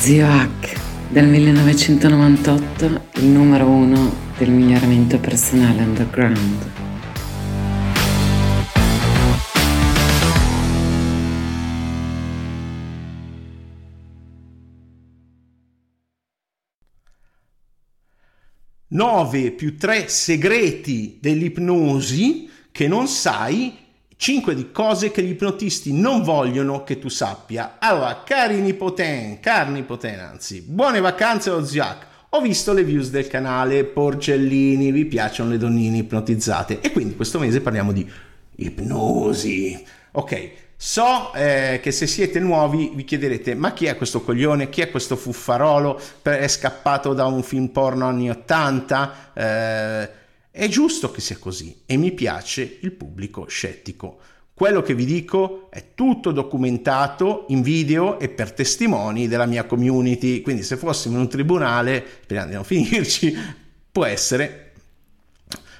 Zio Hack, del 1998, il numero uno del miglioramento personale underground. Nove più tre segreti dell'ipnosi che non sai 5 di cose che gli ipnotisti non vogliono che tu sappia. Allora, cari nipoten, cari nipoten, anzi, buone vacanze allo Ziac. Ho visto le views del canale, porcellini, vi piacciono le donnine ipnotizzate e quindi questo mese parliamo di ipnosi. Ok, So eh, che se siete nuovi vi chiederete ma chi è questo coglione, chi è questo fuffarolo, è scappato da un film porno anni 80? Eh, è giusto che sia così e mi piace il pubblico scettico. Quello che vi dico è tutto documentato in video e per testimoni della mia community, quindi se fossimo in un tribunale, speriamo di non finirci, può essere,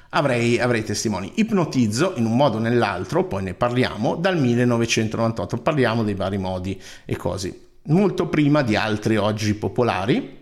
avrei, avrei testimoni. Ipnotizzo in un modo o nell'altro, poi ne parliamo, dal 1998, parliamo dei vari modi e cose, molto prima di altri oggi popolari,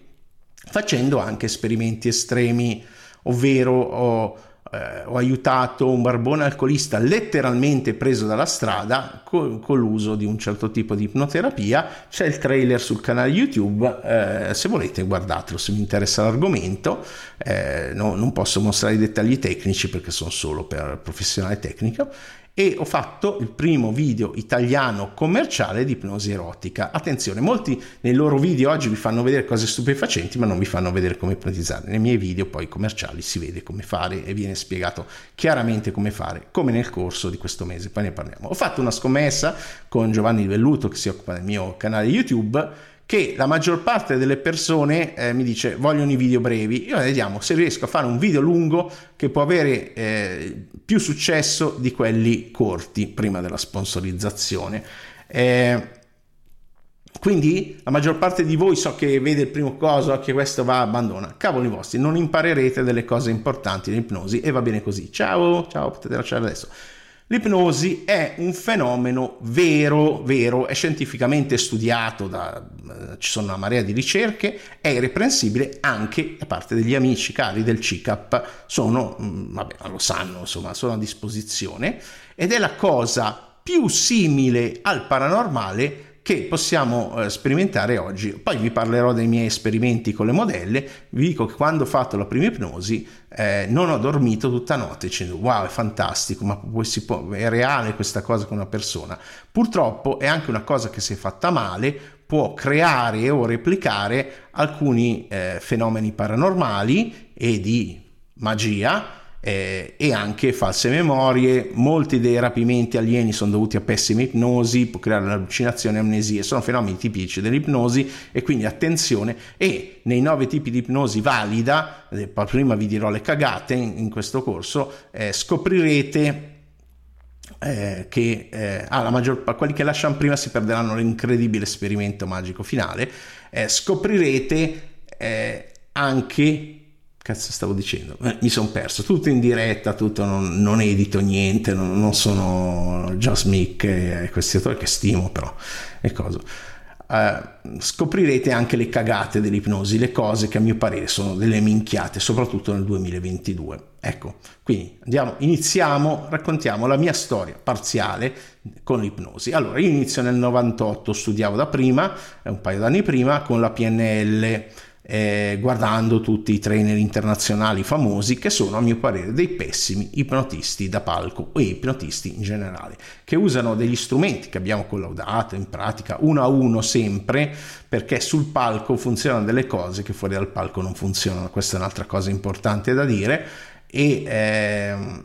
facendo anche esperimenti estremi ovvero ho, eh, ho, aiutato un barbone alcolista letteralmente preso dalla strada con, con, l'uso di un certo tipo di ipnoterapia. C'è il trailer sul canale YouTube, eh, se volete guardatelo se vi interessa l'argomento. Eh, no, non posso mostrare i dettagli tecnici perché sono solo per professionale tecnico e ho fatto il primo video italiano commerciale di ipnosi erotica. Attenzione, molti nei loro video oggi vi fanno vedere cose stupefacenti, ma non vi fanno vedere come ipnotizzare. Nei miei video poi commerciali si vede come fare e viene spiegato chiaramente come fare, come nel corso di questo mese, poi ne parliamo. Ho fatto una scommessa con Giovanni Velluto che si occupa del mio canale YouTube che la maggior parte delle persone eh, mi dice vogliono i video brevi, io vediamo se riesco a fare un video lungo che può avere eh, più successo di quelli corti prima della sponsorizzazione. Eh, quindi la maggior parte di voi so che vede il primo coso che questo va abbandona. Cavoli vostri, non imparerete delle cose importanti in e va bene così. Ciao, ciao, potete lasciare adesso. L'ipnosi è un fenomeno vero, vero, è scientificamente studiato, da, eh, ci sono una marea di ricerche, è irreprensibile anche da parte degli amici cari del CICAP, sono, mm, vabbè, lo sanno, insomma, sono a disposizione ed è la cosa più simile al paranormale che possiamo eh, sperimentare oggi. Poi vi parlerò dei miei esperimenti con le modelle, vi dico che quando ho fatto la prima ipnosi eh, non ho dormito tutta notte dicendo wow è fantastico, ma può, è reale questa cosa con una persona. Purtroppo è anche una cosa che se fatta male può creare o replicare alcuni eh, fenomeni paranormali e di magia eh, e anche false memorie. Molti dei rapimenti alieni sono dovuti a pessime ipnosi, può creare allucinazioni amnesie, sono fenomeni tipici dell'ipnosi e quindi attenzione. E nei nove tipi di ipnosi valida, eh, prima vi dirò le cagate in, in questo corso, eh, scoprirete eh, che eh, ah, maggior, quelli che lasciano prima si perderanno l'incredibile esperimento magico finale. Eh, scoprirete eh, anche cazzo stavo dicendo? Eh, mi sono perso, tutto in diretta, tutto non, non edito niente, non, non sono Just Mick e questi autori che stimo però e cosa. Uh, scoprirete anche le cagate dell'ipnosi, le cose che a mio parere sono delle minchiate, soprattutto nel 2022. Ecco, quindi andiamo, iniziamo, raccontiamo la mia storia parziale con l'ipnosi. Allora, io inizio nel 98, studiavo da prima, un paio d'anni prima, con la PNL eh, guardando tutti i trainer internazionali famosi che sono a mio parere dei pessimi ipnotisti da palco e ipnotisti in generale, che usano degli strumenti che abbiamo collaudato in pratica uno a uno sempre perché sul palco funzionano delle cose che fuori dal palco non funzionano, questa è un'altra cosa importante da dire. E ehm,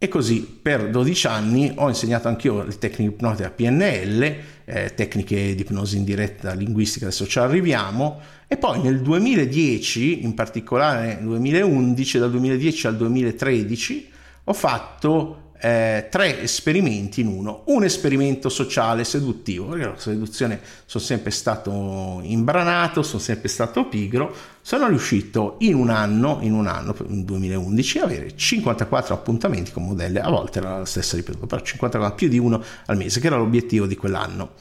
e così per 12 anni ho insegnato anch'io le tecniche ipnotiche a PNL, eh, tecniche di ipnosi in diretta linguistica, adesso ci arriviamo, e poi nel 2010, in particolare nel 2011, dal 2010 al 2013, ho fatto eh, tre esperimenti in uno. Un esperimento sociale seduttivo, perché la seduzione sono sempre stato imbranato, sono sempre stato pigro, sono riuscito in un anno, in un anno, nel 2011, a avere 54 appuntamenti con modelle, a volte era la stessa ripetuta, però 54 più di uno al mese, che era l'obiettivo di quell'anno.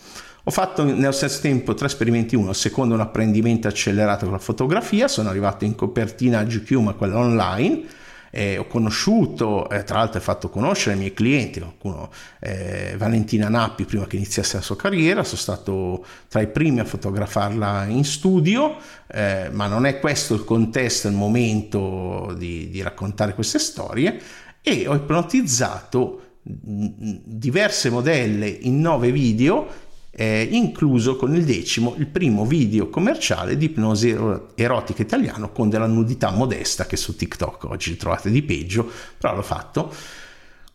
Ho fatto nello stesso tempo tre esperimenti, uno secondo un apprendimento accelerato con la fotografia, sono arrivato in copertina a GQ ma quella online, eh, ho conosciuto, eh, tra l'altro ho fatto conoscere i miei clienti, qualcuno, eh, Valentina Nappi prima che iniziasse la sua carriera, sono stato tra i primi a fotografarla in studio, eh, ma non è questo il contesto, il momento di, di raccontare queste storie e ho ipnotizzato diverse modelle in nove video eh, incluso con il decimo il primo video commerciale di ipnosi erotica italiano con della nudità modesta che su TikTok oggi trovate di peggio, però l'ho fatto.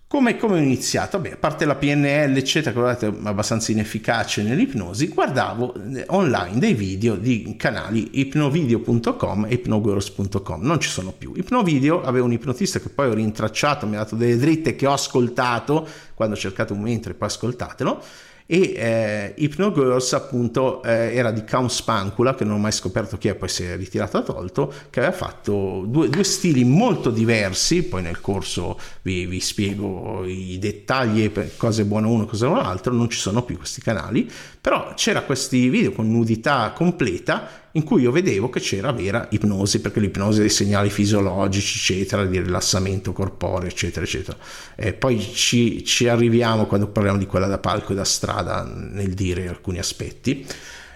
Come, come ho iniziato? Beh, a parte la PNL, eccetera, che è abbastanza inefficace nell'ipnosi, guardavo eh, online dei video di canali ipnovideo.com e ipnogirls.com. Non ci sono più. Ipnovideo aveva un ipnotista che poi ho rintracciato, mi ha dato delle dritte che ho ascoltato quando ho cercato un mentre, poi ascoltatelo e eh, Hypnogirls appunto eh, era di Count Spankula che non ho mai scoperto chi è poi si è ritirato a tolto che aveva fatto due, due stili molto diversi. Poi nel corso vi, vi spiego i dettagli cosa è buono uno cosa è buono l'altro non ci sono più questi canali. Però c'era questi video con nudità completa in cui io vedevo che c'era vera ipnosi, perché l'ipnosi dei segnali fisiologici, eccetera, di rilassamento corporeo, eccetera, eccetera. E poi ci, ci arriviamo quando parliamo di quella da palco e da strada nel dire alcuni aspetti.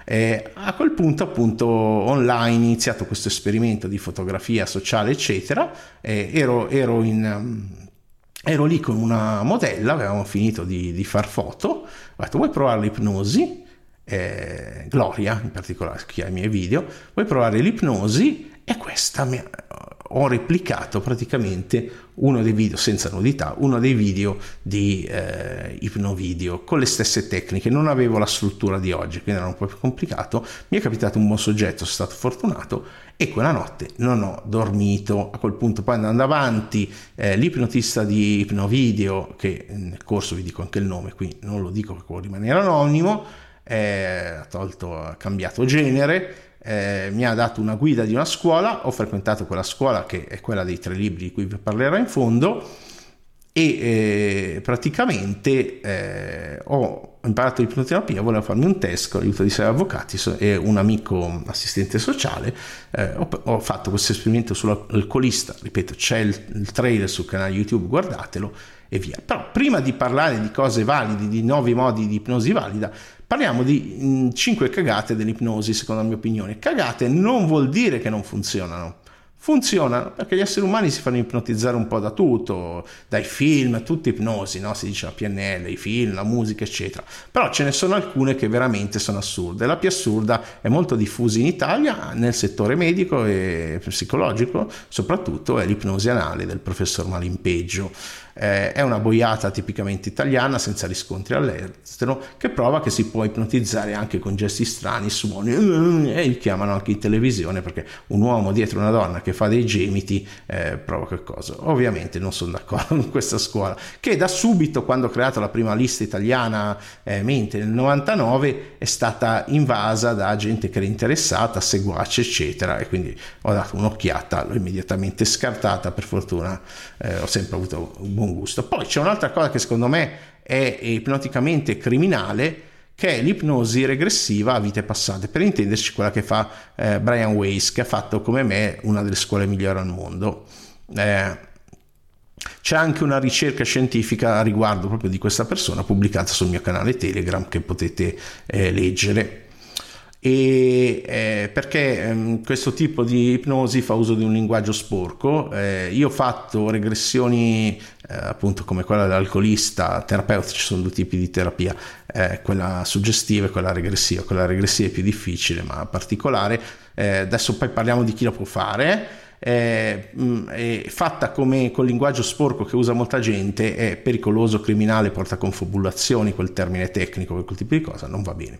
Eh, a quel punto appunto online iniziato questo esperimento di fotografia sociale eccetera eh, ero, ero, in, ero, lì con una modella avevamo finito di, di far foto ho detto vuoi provare l'ipnosi eh, Gloria in particolare, chi ha i miei video, vuoi provare l'ipnosi? E questa mi ha, ho replicato praticamente uno dei video senza nudità, uno dei video di eh, ipnovideo con le stesse tecniche, non avevo la struttura di oggi, quindi era un po' più complicato, mi è capitato un buon soggetto, sono stato fortunato e quella notte non ho dormito, a quel punto poi andando avanti, eh, l'ipnotista di ipnovideo, che nel corso vi dico anche il nome, qui non lo dico perché vuole rimanere anonimo, ha, tolto, ha cambiato genere, eh, mi ha dato una guida di una scuola, ho frequentato quella scuola che è quella dei tre libri di cui vi parlerò in fondo e eh, praticamente eh, ho imparato l'ipnoterapia, volevo farmi un test con l'aiuto di sei avvocati e un amico assistente sociale, eh, ho, ho, fatto questo esperimento sull'alcolista, ripeto c'è il, il trailer sul canale YouTube, guardatelo e via. Però prima di parlare di cose valide, di nuovi modi di ipnosi valida, Parliamo di 5 mm, cagate dell'ipnosi, secondo la mia opinione. Cagate non vuol dire che non funzionano. Funzionano perché gli esseri umani si fanno ipnotizzare un po' da tutto, dai film, tutte ipnosi, no? si dice la PNL, i film, la musica, eccetera. Però ce ne sono alcune che veramente sono assurde. La più assurda è molto diffusa in Italia nel settore medico e psicologico, soprattutto è l'ipnosi anale del professor Malimpeggio eh, è una boiata tipicamente italiana senza riscontri all'estero che prova che si può ipnotizzare anche con gesti strani, suoni e li chiamano anche in televisione perché un uomo dietro una donna che fa dei gemiti eh, provoca cosa. Ovviamente non sono d'accordo con questa scuola che da subito quando ho creato la prima lista italiana eh, mente nel 99 è stata invasa da gente che era interessata, seguace eccetera e quindi ho dato un'occhiata, l'ho immediatamente scartata, per fortuna eh, ho sempre avuto un buon buon gusto. Poi c'è un'altra cosa che secondo me è ipnoticamente criminale, che è l'ipnosi regressiva a vite passate, per intenderci quella che fa eh, Brian Weiss, che ha fatto come me una delle scuole migliori al mondo. Eh, c'è anche una ricerca scientifica a riguardo proprio di questa persona pubblicata sul mio canale Telegram che potete eh, leggere e eh, perché ehm, questo tipo di ipnosi fa uso di un linguaggio sporco. Eh, io ho fatto regressioni eh, appunto come quella dell'alcolista terapeutici, ci sono due tipi di terapia, eh, quella suggestiva e quella regressiva. Quella regressiva è più difficile ma particolare. Eh, adesso poi parliamo di chi la può fare è, mm, è fatta come col linguaggio sporco che usa molta gente, è pericoloso, criminale, porta confabulazioni, quel termine tecnico, quel tipo di cosa, non va bene.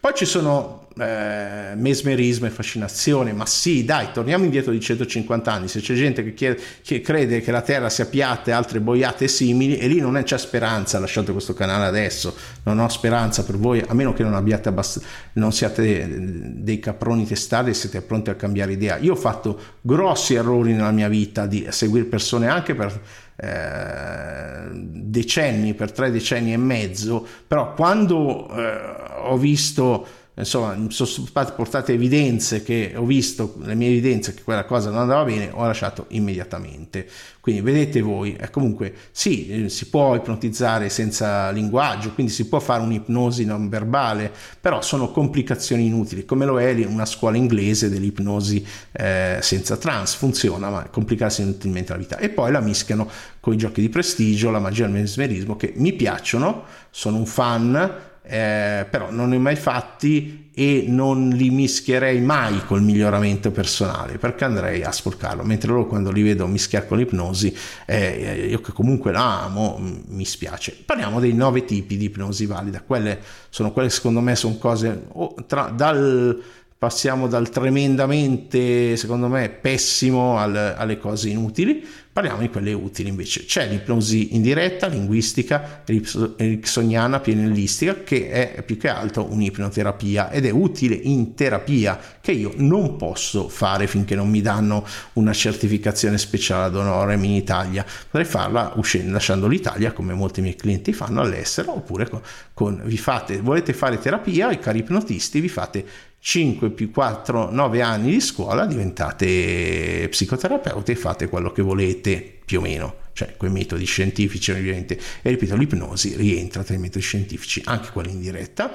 Poi ci sono eh, mesmerismo e fascinazione, ma sì, dai, torniamo indietro di 150 anni. Se c'è gente che, chiede, che crede che la Terra sia piatta e altre boiate simili, e lì non è, c'è speranza. Lasciate questo canale adesso, non ho speranza per voi, a meno che non abbiate abbast- non siate dei caproni testardi e siete pronti a cambiare idea. Io ho fatto grossi errori nella mia vita di seguire persone anche per eh, decenni, per tre decenni e mezzo, però quando eh, ho visto insomma, sono portate evidenze che ho visto, le mie evidenze che quella cosa non andava bene, ho lasciato immediatamente. Quindi vedete voi, eh, comunque sì, eh, si può ipnotizzare senza linguaggio, quindi si può fare un'ipnosi non verbale, però sono complicazioni inutili, come lo è una scuola inglese dell'ipnosi eh, senza trans, funziona, ma complicarsi inutilmente la vita. E poi la mischiano con i giochi di prestigio, la magia e il mesmerismo, che mi piacciono, sono un fan, eh, però non ne ho mai fatti e non li mischierei mai col miglioramento personale perché andrei a sporcarlo. Mentre loro quando li vedo mischiare con l'ipnosi eh, io che comunque la amo mi spiace. Parliamo dei nove tipi di ipnosi valida. Quelle sono quelle secondo me sono cose oh, tra, dal passiamo dal tremendamente, secondo me, pessimo al, alle cose inutili, parliamo di quelle utili invece. C'è l'ipnosi indiretta, linguistica, ericksoniana, pianellistica, che è più che altro un'ipnoterapia ed è utile in terapia che io non posso fare finché non mi danno una certificazione speciale ad honorem in Italia. Potrei farla uscendo, lasciando l'Italia, come molti miei clienti fanno all'estero, oppure con, con vi fate, volete fare terapia, i cari ipnotisti, vi fate 5 più 4, 9 anni di scuola diventate psicoterapeuti e fate quello che volete più o meno, cioè quei metodi scientifici ovviamente. E ripeto, l'ipnosi rientra tra i metodi scientifici, anche quelli in diretta.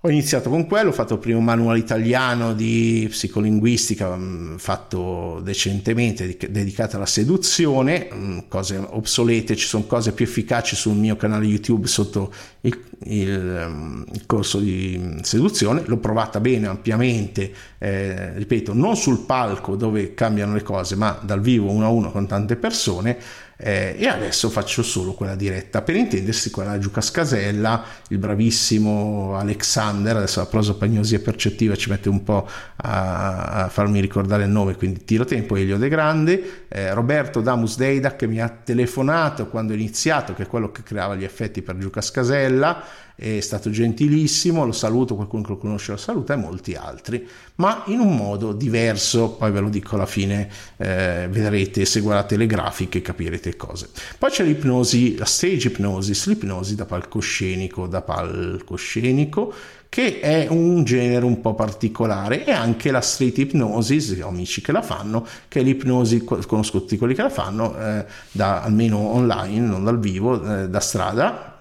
Ho iniziato con quello, ho fatto il primo manuale italiano di psicolinguistica mm, fatto decentemente, dedicato alla seduzione, mm, cose obsolete, ci sono cose più efficaci sul mio canale YouTube sotto il, il, mm, il corso di seduzione, l'ho provata bene ampiamente, eh, ripeto, non sul palco dove cambiano le cose, ma dal vivo uno a uno con tante persone eh, e adesso faccio solo quella diretta per intendersi quella di Giuca Scasella il bravissimo Alexander adesso la prosopagnosia percettiva ci mette un po' a, a, farmi ricordare il nome quindi tiro tempo Elio De Grande. Eh, Roberto Damus Deida che mi ha telefonato quando ho iniziato che è quello che creava gli effetti per Giuca Scasella è stato gentilissimo, lo saluto, qualcuno che lo conosce lo saluta e molti altri, ma in un modo diverso, poi ve lo dico alla fine, eh, vedrete se guardate le grafiche capirete cose. Poi c'è l'ipnosi, la stage hypnosis, l'ipnosi da palcoscenico, da palcoscenico, che è un genere un po' particolare e anche la street hypnosis, ho amici che la fanno, che è l'ipnosi, conosco tutti quelli che la fanno, eh, da, almeno online, non dal vivo, eh, da strada,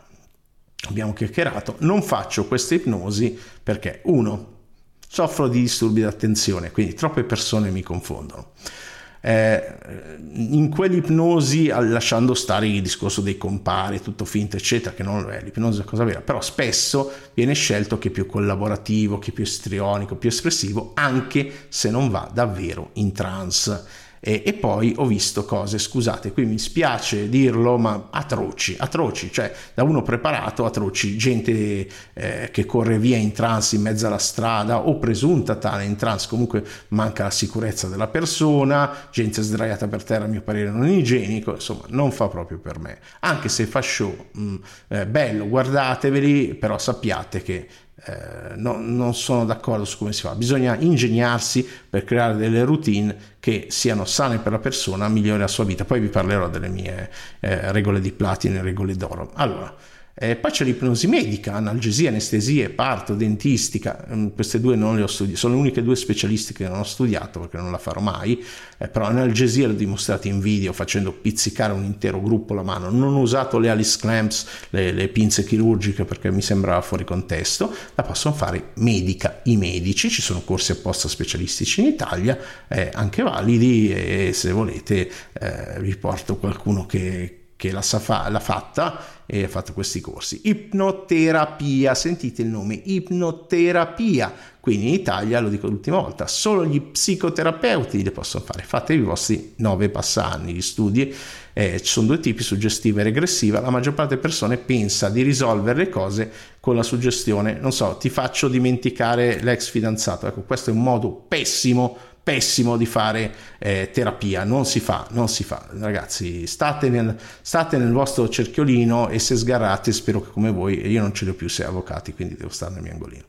abbiamo chiacchierato, non faccio questa ipnosi perché uno, soffro di disturbi d'attenzione, quindi troppe persone mi confondono. Eh, in quell'ipnosi, lasciando stare il discorso dei compari, tutto finto, eccetera, che non è, l'ipnosi è cosa vera, però spesso viene scelto chi è più collaborativo, chi è più istrionico, più espressivo, anche se non va davvero in trance e, e, poi ho visto cose, scusate, qui mi spiace dirlo, ma atroci, atroci, cioè da uno preparato, atroci, gente eh, che corre via in trance in mezzo alla strada o presunta tale in trance, comunque manca la sicurezza della persona, gente sdraiata per terra a mio parere non igienico, insomma non fa proprio per me, anche se fa show, mh, mm, eh, bello, guardateveli, però sappiate che eh, no, non sono d'accordo su come si fa. Bisogna ingegnarsi per creare delle routine che siano sane per la persona, migliori la sua vita. Poi vi parlerò delle mie eh, regole di platino e regole d'oro. Allora, eh, poi c'è l'ipnosi medica, analgesia, anestesia, parto, dentistica, mm, queste due non le ho studiate, sono le uniche due specialistiche che non ho studiato perché non la farò mai, eh, però analgesia l'ho dimostrata in video facendo pizzicare un intero gruppo la mano, non ho usato le Alice Clamps, le, le pinze chirurgiche perché mi sembrava fuori contesto, la possono fare medica. I medici, ci sono corsi apposta specialistici in Italia, eh, anche validi e se volete eh, vi porto qualcuno che che la fa, l'ha fatta e ha fatto questi corsi. Ipnoterapia, sentite il nome, ipnoterapia. Quindi in Italia, lo dico l'ultima volta, solo gli psicoterapeuti le possono fare. Fatevi i vostri nove passanni di studi. Eh, ci sono due tipi, suggestiva e regressiva. La maggior parte delle persone pensa di risolvere le cose con la suggestione. Non so, ti faccio dimenticare l'ex fidanzato. Ecco, questo è un modo pessimo pessimo di fare eh, terapia, non si fa, non si fa. Ragazzi, state nel, state nel vostro cerchiolino e se sgarrate, spero che come voi, io non ce li ho più sei avvocati, quindi devo stare nel mio angolino.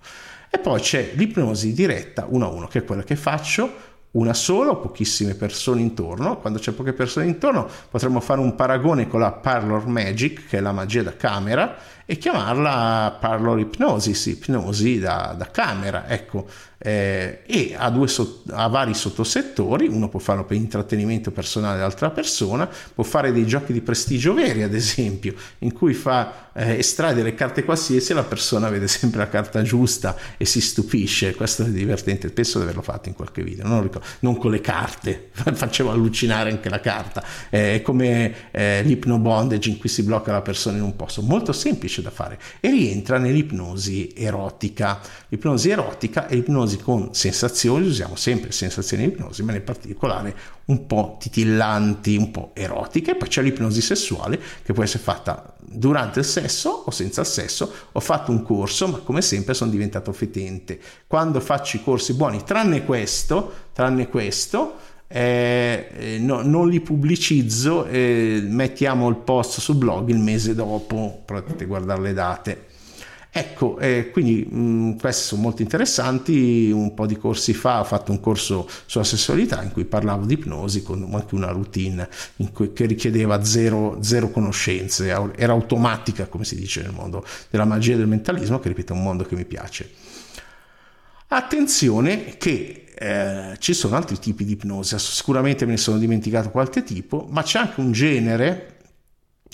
E poi c'è l'ipnosi diretta uno a uno, che è quella che faccio una sola o pochissime persone intorno. Quando c'è poche persone intorno potremmo fare un paragone con la Parlor Magic, che è la magia da camera, e chiamarla Parlor Hypnosis, ipnosi da, da camera. Ecco, eh, e ha, due ha vari sottosettori, uno può farlo per intrattenimento personale dell'altra persona, può fare dei giochi di prestigio veri ad esempio, in cui fa eh, estrae delle carte qualsiasi e la persona vede sempre la carta giusta e si stupisce, questo è divertente, penso di averlo fatto in qualche video, non, non con le carte, facevo allucinare anche la carta, è come eh, l'ipnobondage in cui si blocca la persona in un posto, molto semplice da fare. E rientra nell'ipnosi erotica, l'ipnosi erotica è l'ipnosi ipnosi con sensazioni, usiamo sempre sensazioni di ipnosi, ma in particolare un po' titillanti, un po' erotiche, poi c'è l'ipnosi sessuale che può essere fatta durante il sesso o senza il sesso. Ho fatto un corso, ma come sempre sono diventato fetente. Quando faccio i corsi buoni, tranne questo, tranne questo, eh, eh no, non li pubblicizzo, eh, mettiamo il post sul blog il mese dopo, potete guardare le date. Ecco, eh, quindi mh, mm, questi sono molto interessanti. Un po' di corsi fa ho fatto un corso sulla sessualità in cui parlavo di ipnosi con anche una routine cui, che richiedeva zero, zero, conoscenze, era automatica, come si dice nel mondo della magia e del mentalismo, che ripeto è un mondo che mi piace. Attenzione che eh, ci sono altri tipi di ipnosi, sicuramente me ne sono dimenticato qualche tipo, ma c'è anche un genere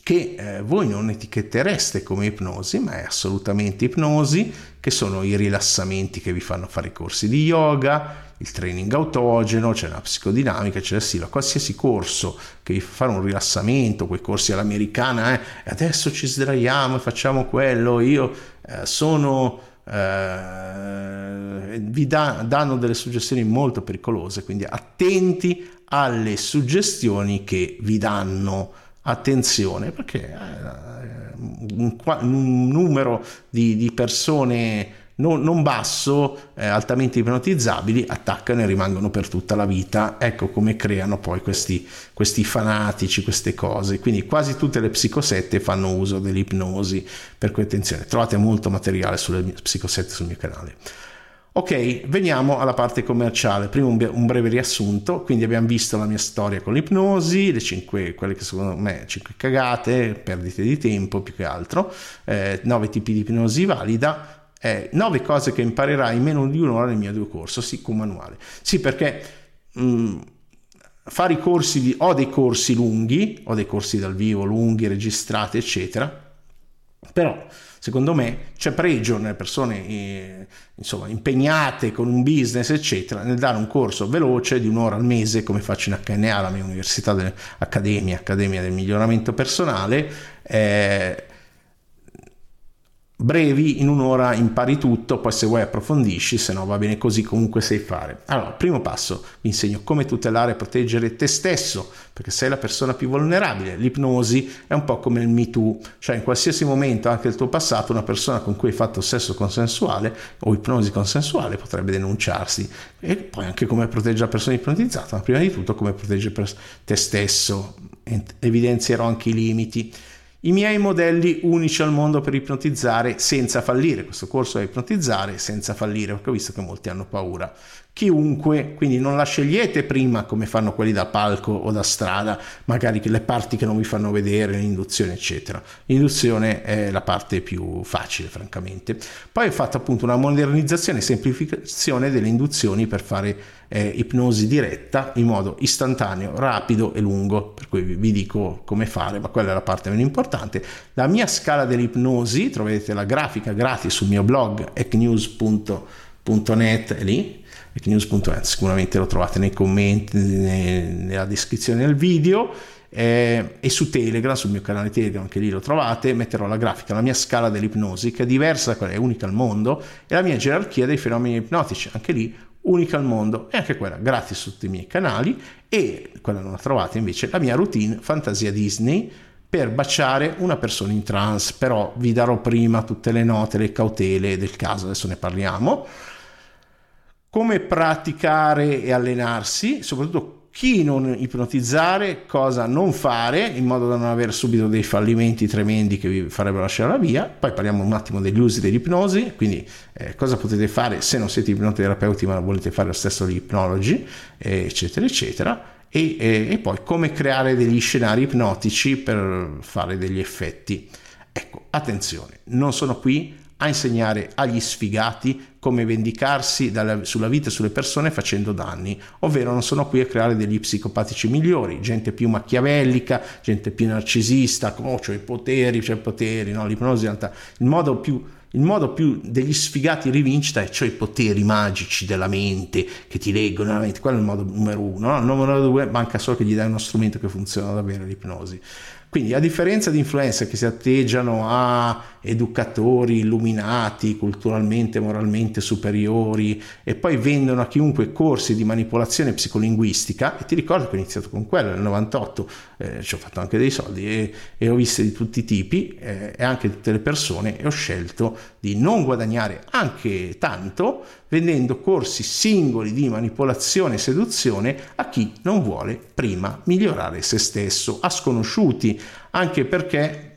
che eh, voi non etichettereste come ipnosi, ma è assolutamente ipnosi, che sono i rilassamenti che vi fanno fare i corsi di yoga, il training autogeno, c'è la psicodinamica, c'è la SILA, qualsiasi corso che vi fa fare un rilassamento, quei corsi all'americana, eh, adesso ci sdraiamo e facciamo quello, io eh, sono... Eh, vi da, danno delle suggestioni molto pericolose, quindi attenti alle suggestioni che vi danno attenzione perché eh, un, numero di, di persone non, non basso, eh, altamente ipnotizzabili, attaccano e rimangono per tutta la vita. Ecco come creano poi questi, questi fanatici, queste cose. Quindi quasi tutte le psicosette fanno uso dell'ipnosi, per cui attenzione, trovate molto materiale sulle psicosette sul mio canale. Ok, veniamo alla parte commerciale. Prima un, un, breve riassunto, quindi abbiamo visto la mia storia con l'ipnosi, le 5, quelle che secondo me 5 cagate, perdite di tempo più che altro, eh, 9 tipi di ipnosi valida, eh, 9 cose che imparerai in meno di un'ora nel mio corso, sì, con manuale. Sì, perché mh, mm, fare i corsi, di, ho dei corsi lunghi, ho dei corsi dal vivo lunghi, registrati, eccetera, però secondo me c'è pregio nelle persone eh, insomma, impegnate con un business, eccetera, nel dare un corso veloce di un'ora al mese, come faccio in HNA, la mia università dell'Accademia, Accademia del Miglioramento Personale. Eh, brevi, in un'ora impari tutto, poi se vuoi approfondisci, se no va bene così, comunque sai fare. Allora, primo passo, vi insegno come tutelare e proteggere te stesso, perché sei la persona più vulnerabile. L'ipnosi è un po' come il Me Too, cioè in qualsiasi momento, anche il tuo passato, una persona con cui hai fatto sesso consensuale o ipnosi consensuale potrebbe denunciarsi. E poi anche come proteggere la persona ipnotizzata, ma prima di tutto come proteggere te stesso. Evidenzierò anche i limiti i miei modelli unici al mondo per ipnotizzare senza fallire. Questo corso è ipnotizzare senza fallire, perché ho visto che molti hanno paura. Chiunque, quindi non la scegliete prima come fanno quelli da palco o da strada, magari le parti che non vi fanno vedere, l'induzione, eccetera. L'induzione è la parte più facile, francamente. Poi ho fatto appunto una modernizzazione e semplificazione delle induzioni per fare eh, ipnosi diretta in modo istantaneo, rapido e lungo, per cui vi, vi dico come fare, ma quella è la parte meno importante. La mia scala dell'ipnosi, troverete la grafica gratis sul mio blog ecnews.net, è lì, ecnews.net, sicuramente lo trovate nei commenti, nella descrizione del video. Eh, e su Telegram, sul mio canale Telegram, anche lì lo trovate, metterò la grafica, la mia scala dell'ipnosi, che è diversa da quella, è unica al mondo, e la mia gerarchia dei fenomeni ipnotici, anche lì unica al mondo e anche quella gratis su tutti i miei canali e quella non la trovate invece la mia routine fantasia Disney per baciare una persona in trance però vi darò prima tutte le note le cautele del caso adesso ne parliamo come praticare e allenarsi soprattutto chi non ipnotizzare, cosa non fare, in modo da non avere subito dei fallimenti tremendi che vi farebbero lasciare la via. Poi parliamo un attimo degli usi dell'ipnosi, quindi eh, cosa potete fare se non siete ipnoterapeuti ma volete fare lo stesso gli ipnologi, eh, eccetera, eccetera. E, e, e poi come creare degli scenari ipnotici per fare degli effetti. Ecco, attenzione, non sono qui a insegnare agli sfigati come vendicarsi dalla, sulla vita e sulle persone facendo danni, ovvero non sono qui a creare degli psicopatici migliori, gente più machiavellica, gente più narcisista, come oh, c'ho i poteri, c'ho i poteri, no? l'ipnosi in realtà, il modo più il modo più degli sfigati rivincita è cioè i poteri magici della mente che ti leggono nella mente, quello è il modo numero uno, no? il numero due manca solo che gli dai uno strumento che funziona davvero l'ipnosi. Quindi a differenza di influencer che si atteggiano a educatori illuminati, culturalmente, moralmente superiori e poi vendono a chiunque corsi di manipolazione psicolinguistica, e ti ricordo che ho iniziato con quello nel 98, eh, ci ho fatto anche dei soldi e, e ho visto di tutti i tipi eh, e anche tutte le persone e ho scelto di non guadagnare anche tanto vendendo corsi singoli di manipolazione e seduzione a chi non vuole prima migliorare se stesso, a sconosciuti, anche perché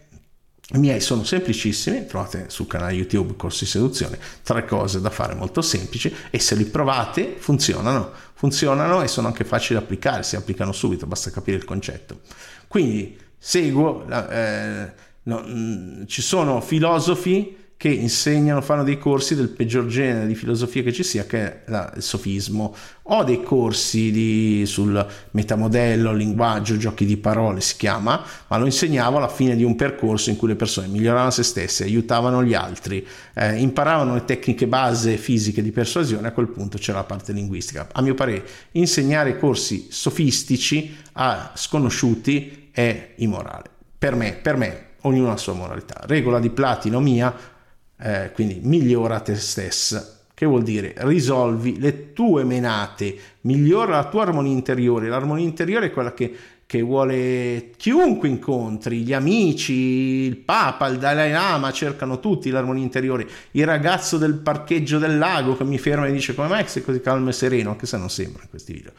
i miei sono semplicissimi, trovate sul canale YouTube corsi seduzione, tre cose da fare molto semplici e se li provate funzionano, funzionano e sono anche facili da applicare, si applicano subito, basta capire il concetto. Quindi seguo, eh, no, mh, ci sono filosofi che insegnano, fanno dei corsi del peggior genere di filosofia che ci sia, che è la, il sofismo. Ho dei corsi di, sul metamodello, linguaggio, giochi di parole si chiama, ma lo insegnavo alla fine di un percorso in cui le persone miglioravano se stesse, aiutavano gli altri, eh, imparavano le tecniche base fisiche di persuasione, a quel punto c'era la parte linguistica. A mio parere, insegnare corsi sofistici a sconosciuti è immorale. Per me, per me, ognuno ha la sua moralità. Regola di platino mia, eh, quindi migliora te stessa. Che vuol dire? Risolvi le tue menate, migliora la tua armonia interiore. L'armonia interiore è quella che, che vuole chiunque incontri, gli amici, il Papa, il Dalai Lama, cercano tutti l'armonia interiore. Il ragazzo del parcheggio del lago che mi ferma e dice come mai sei così calmo e sereno, anche se non sembra in questi video.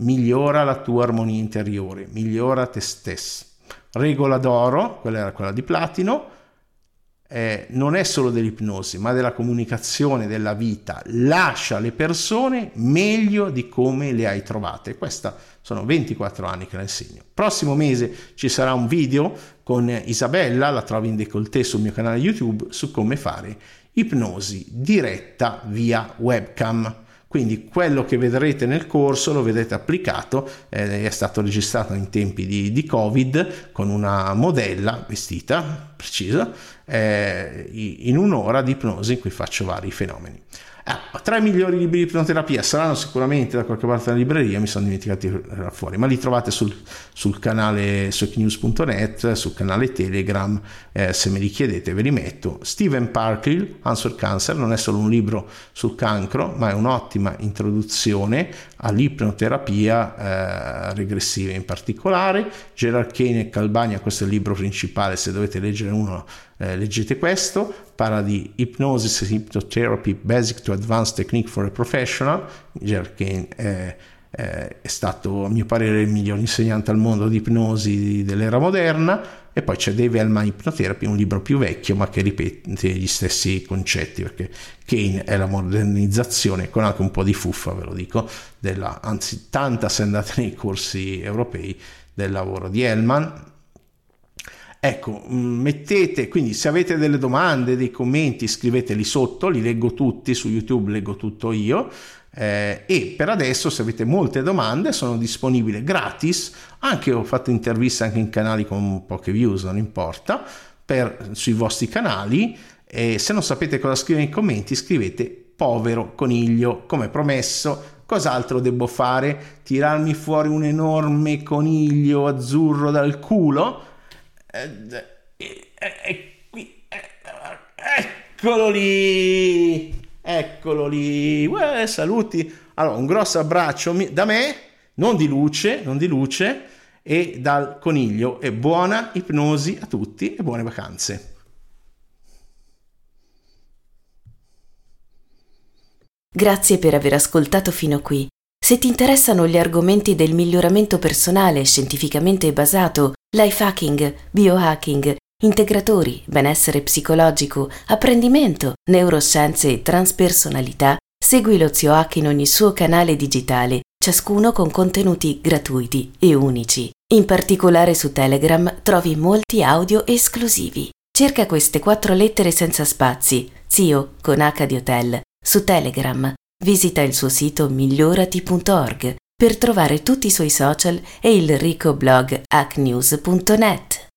Migliora la tua armonia interiore, migliora te stesso. Regola d'oro, quella era quella di platino, eh, non è solo dell'ipnosi, ma della comunicazione, della vita. Lascia le persone meglio di come le hai trovate. Questa sono 24 anni che la insegno. Prossimo mese ci sarà un video con Isabella, la trovi in decolleté sul mio canale YouTube, su come fare ipnosi diretta via webcam. Quindi quello che vedrete nel corso lo vedrete applicato, eh, è stato registrato in tempi di, di Covid con una modella vestita, precisa, eh, in un'ora di ipnosi in cui faccio vari fenomeni. Ah, tre migliori libri di ipnoterapia saranno sicuramente da qualche parte della libreria, mi sono dimenticati fuori, ma li trovate sul, sul canale socknews.net, sul canale Telegram, eh, se me li chiedete ve li metto. Steven Parkhill, Answer Cancer, non è solo un libro sul cancro, ma è un'ottima introduzione all'ipnoterapia eh, regressiva in particolare. Gerard Kane e Calbania, questo è il libro principale, se dovete leggere uno eh, leggete questo, parla di Hypnosis Hypnotherapy Basic to Advanced Technique for a Professional, Kane è, è, stato a mio parere il miglior insegnante al mondo di ipnosi dell'era moderna. E poi c'è Dave Hellman Hypnotherapy, un libro più vecchio ma che ripete gli stessi concetti perché Kane è la modernizzazione con anche un po' di fuffa ve lo dico, della, anzi tanta se andate nei corsi europei del lavoro di Hellman Ecco, mm, mettete, quindi se avete delle domande, dei commenti, scriveteli sotto, li leggo tutti, su YouTube leggo tutto io. Eh, e per adesso se avete molte domande sono disponibile gratis, anche ho fatto interviste anche in canali con poche views, non importa, per, sui vostri canali. E se non sapete cosa scrivere nei commenti, scrivete povero coniglio, come promesso. Cos'altro devo fare? Tirarmi fuori un enorme coniglio azzurro dal culo? Eccolo lì! Eccolo lì! Uè, saluti! Allora, un grosso abbraccio da me, non di luce, non di luce, e dal coniglio. E buona ipnosi a tutti e buone vacanze. Grazie per aver ascoltato fino qui. Se ti interessano gli argomenti del miglioramento personale scientificamente basato, life hacking, biohacking, integratori, benessere psicologico, apprendimento, neuroscienze e transpersonalità, segui lo Zio Hack in ogni suo canale digitale, ciascuno con contenuti gratuiti e unici. In particolare su Telegram trovi molti audio esclusivi. Cerca queste quattro lettere senza spazi, Zio con H di Hotel, su Telegram. Visita il suo sito migliorati.org per trovare tutti i suoi social e il ricco blog hacknews.net.